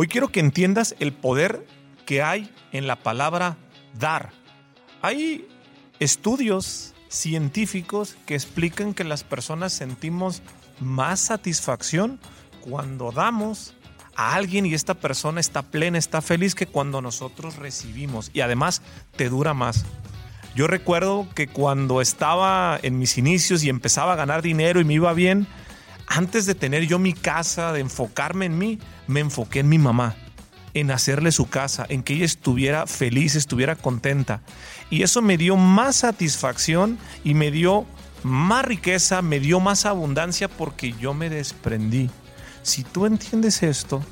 Hoy quiero que entiendas el poder que hay en la palabra dar. Hay estudios científicos que explican que las personas sentimos más satisfacción cuando damos a alguien y esta persona está plena, está feliz que cuando nosotros recibimos y además te dura más. Yo recuerdo que cuando estaba en mis inicios y empezaba a ganar dinero y me iba bien, antes de tener yo mi casa, de enfocarme en mí, me enfoqué en mi mamá, en hacerle su casa, en que ella estuviera feliz, estuviera contenta. Y eso me dio más satisfacción y me dio más riqueza, me dio más abundancia porque yo me desprendí. Si tú entiendes esto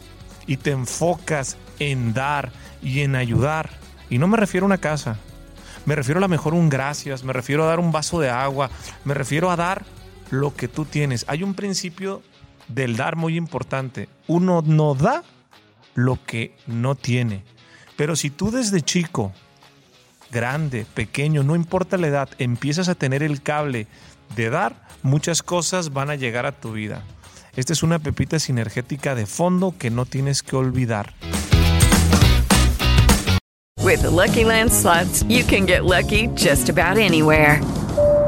y te enfocas en dar y en ayudar, y no me refiero a una casa, me refiero a lo mejor un gracias, me refiero a dar un vaso de agua, me refiero a dar lo que tú tienes. Hay un principio del dar muy importante. Uno no da lo que no tiene. Pero si tú desde chico, grande, pequeño, no importa la edad, empiezas a tener el cable de dar, muchas cosas van a llegar a tu vida. Esta es una pepita sinergética de fondo que no tienes que olvidar. With the Lucky Land you can get lucky just about anywhere.